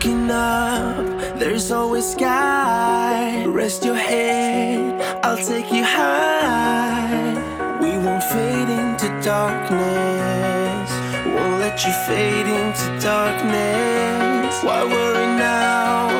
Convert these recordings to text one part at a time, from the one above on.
looking up, there's always sky. Rest your head, I'll take you high. We won't fade into darkness, won't let you fade into darkness. Why worry now?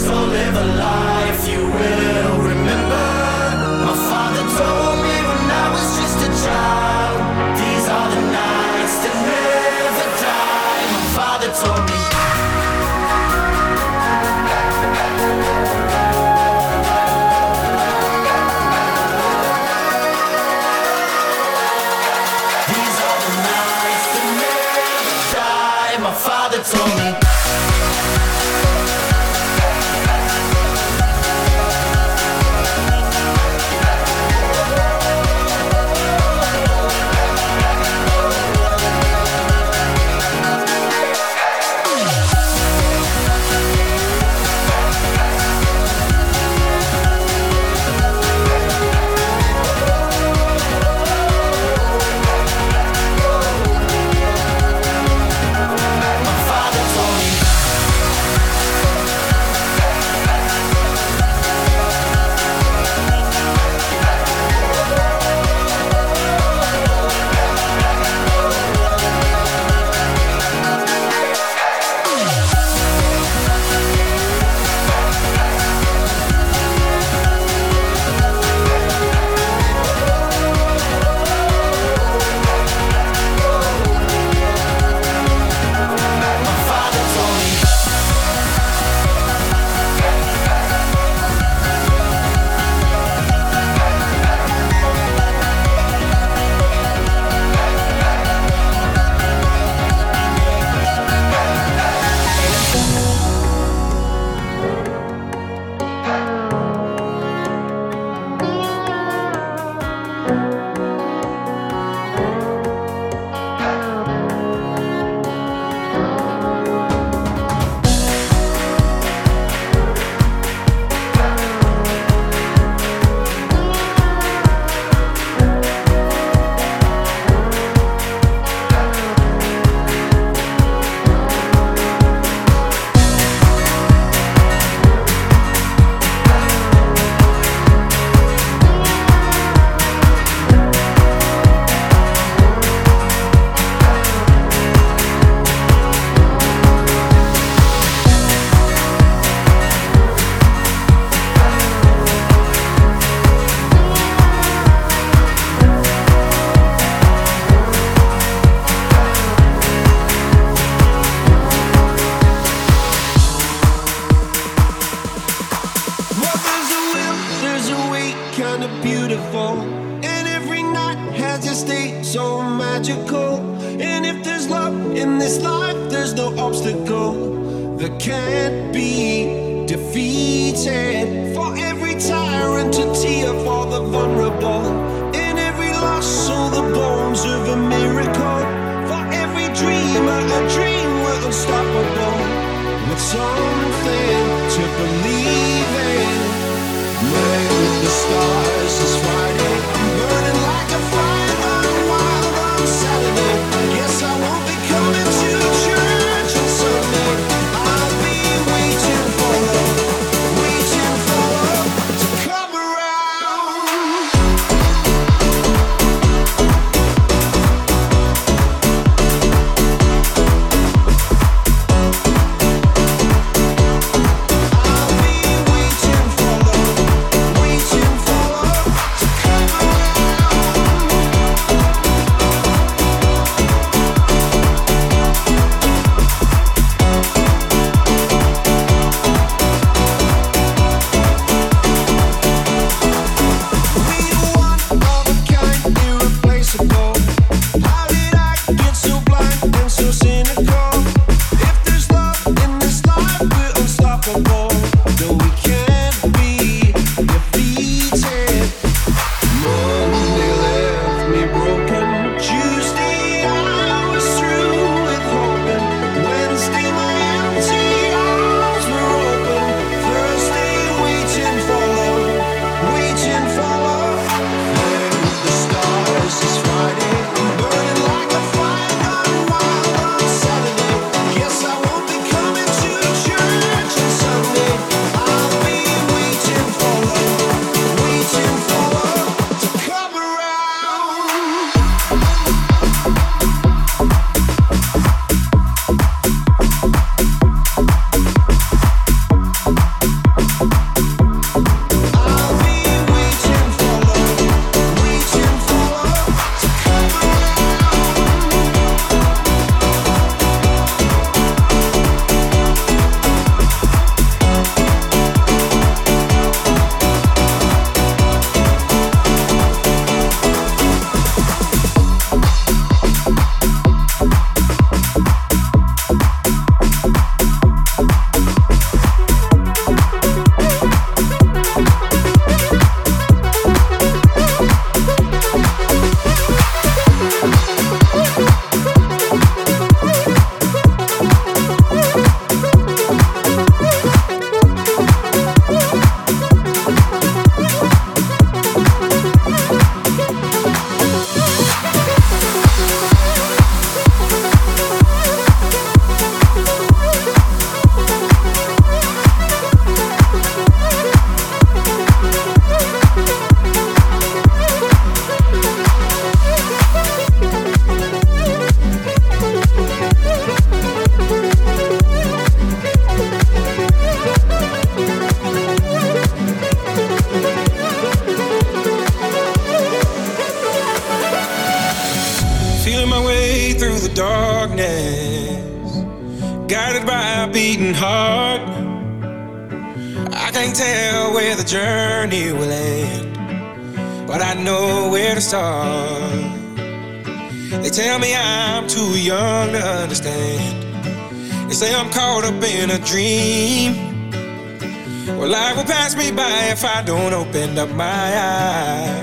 So live a life you will.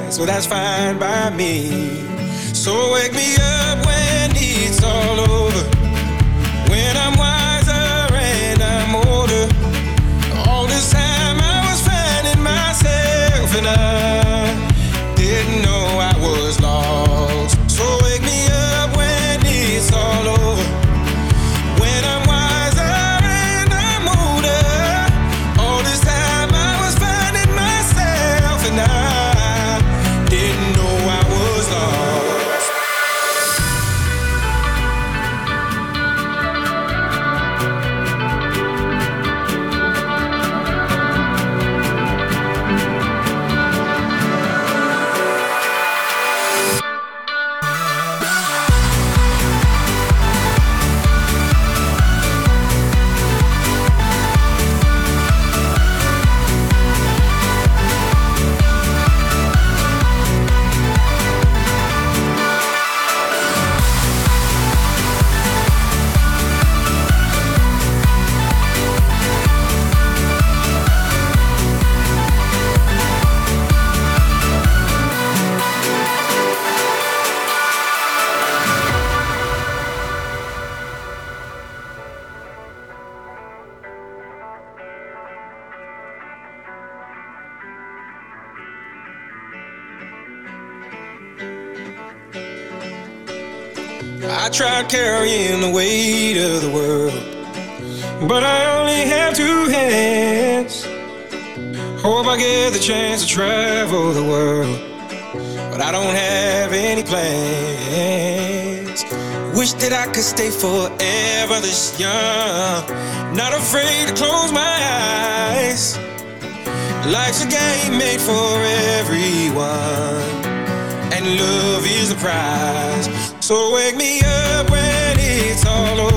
So that's fine by me. So wake me up when it's all over. could stay forever this young. Not afraid to close my eyes. Life's a game made for everyone, and love is the prize. So wake me up when it's all over.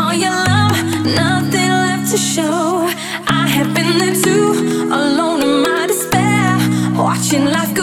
all your love, nothing left to show. I have been there too, alone in my despair, watching life go.